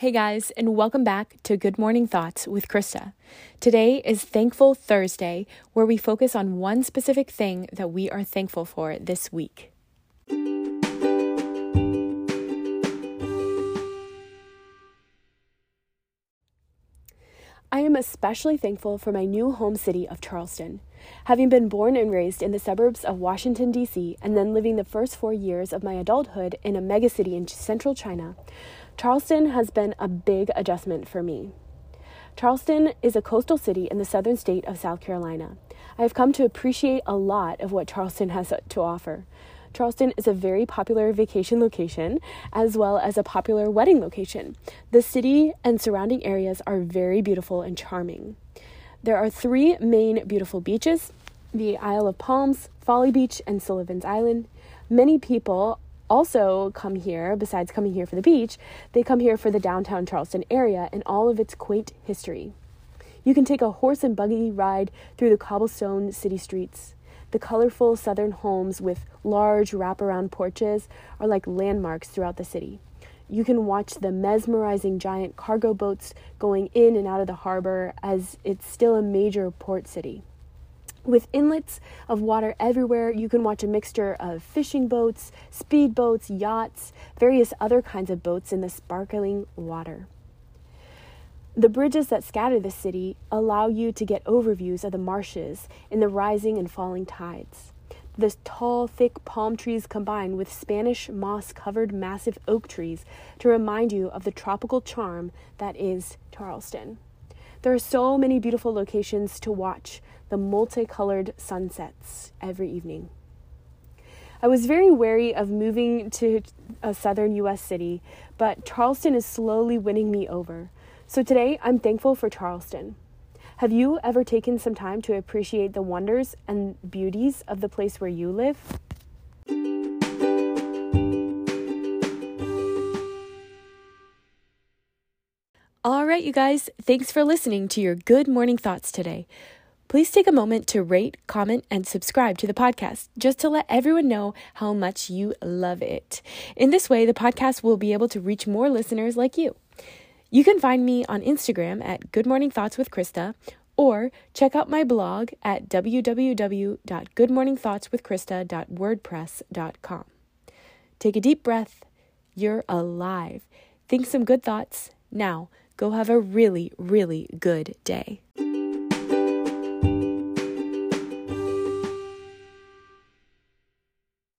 Hey guys, and welcome back to Good Morning Thoughts with Krista. Today is Thankful Thursday, where we focus on one specific thing that we are thankful for this week. I am especially thankful for my new home city of Charleston. Having been born and raised in the suburbs of Washington, D.C., and then living the first four years of my adulthood in a megacity in central China, Charleston has been a big adjustment for me. Charleston is a coastal city in the southern state of South Carolina. I have come to appreciate a lot of what Charleston has to offer. Charleston is a very popular vacation location as well as a popular wedding location. The city and surrounding areas are very beautiful and charming. There are three main beautiful beaches the Isle of Palms, Folly Beach, and Sullivan's Island. Many people also come here, besides coming here for the beach, they come here for the downtown Charleston area and all of its quaint history. You can take a horse and buggy ride through the cobblestone city streets. The colorful southern homes with large wraparound porches are like landmarks throughout the city. You can watch the mesmerizing giant cargo boats going in and out of the harbor as it's still a major port city. With inlets of water everywhere, you can watch a mixture of fishing boats, speedboats, yachts, various other kinds of boats in the sparkling water. The bridges that scatter the city allow you to get overviews of the marshes in the rising and falling tides. The tall, thick palm trees combine with Spanish moss covered massive oak trees to remind you of the tropical charm that is Charleston. There are so many beautiful locations to watch the multicolored sunsets every evening. I was very wary of moving to a southern US city, but Charleston is slowly winning me over. So today I'm thankful for Charleston. Have you ever taken some time to appreciate the wonders and beauties of the place where you live? All right, you guys, thanks for listening to your good morning thoughts today please take a moment to rate, comment, and subscribe to the podcast just to let everyone know how much you love it. In this way, the podcast will be able to reach more listeners like you. You can find me on Instagram at Good Morning Thoughts with Krista or check out my blog at www.goodmorningthoughtswithkrista.wordpress.com. Take a deep breath. You're alive. Think some good thoughts. Now, go have a really, really good day.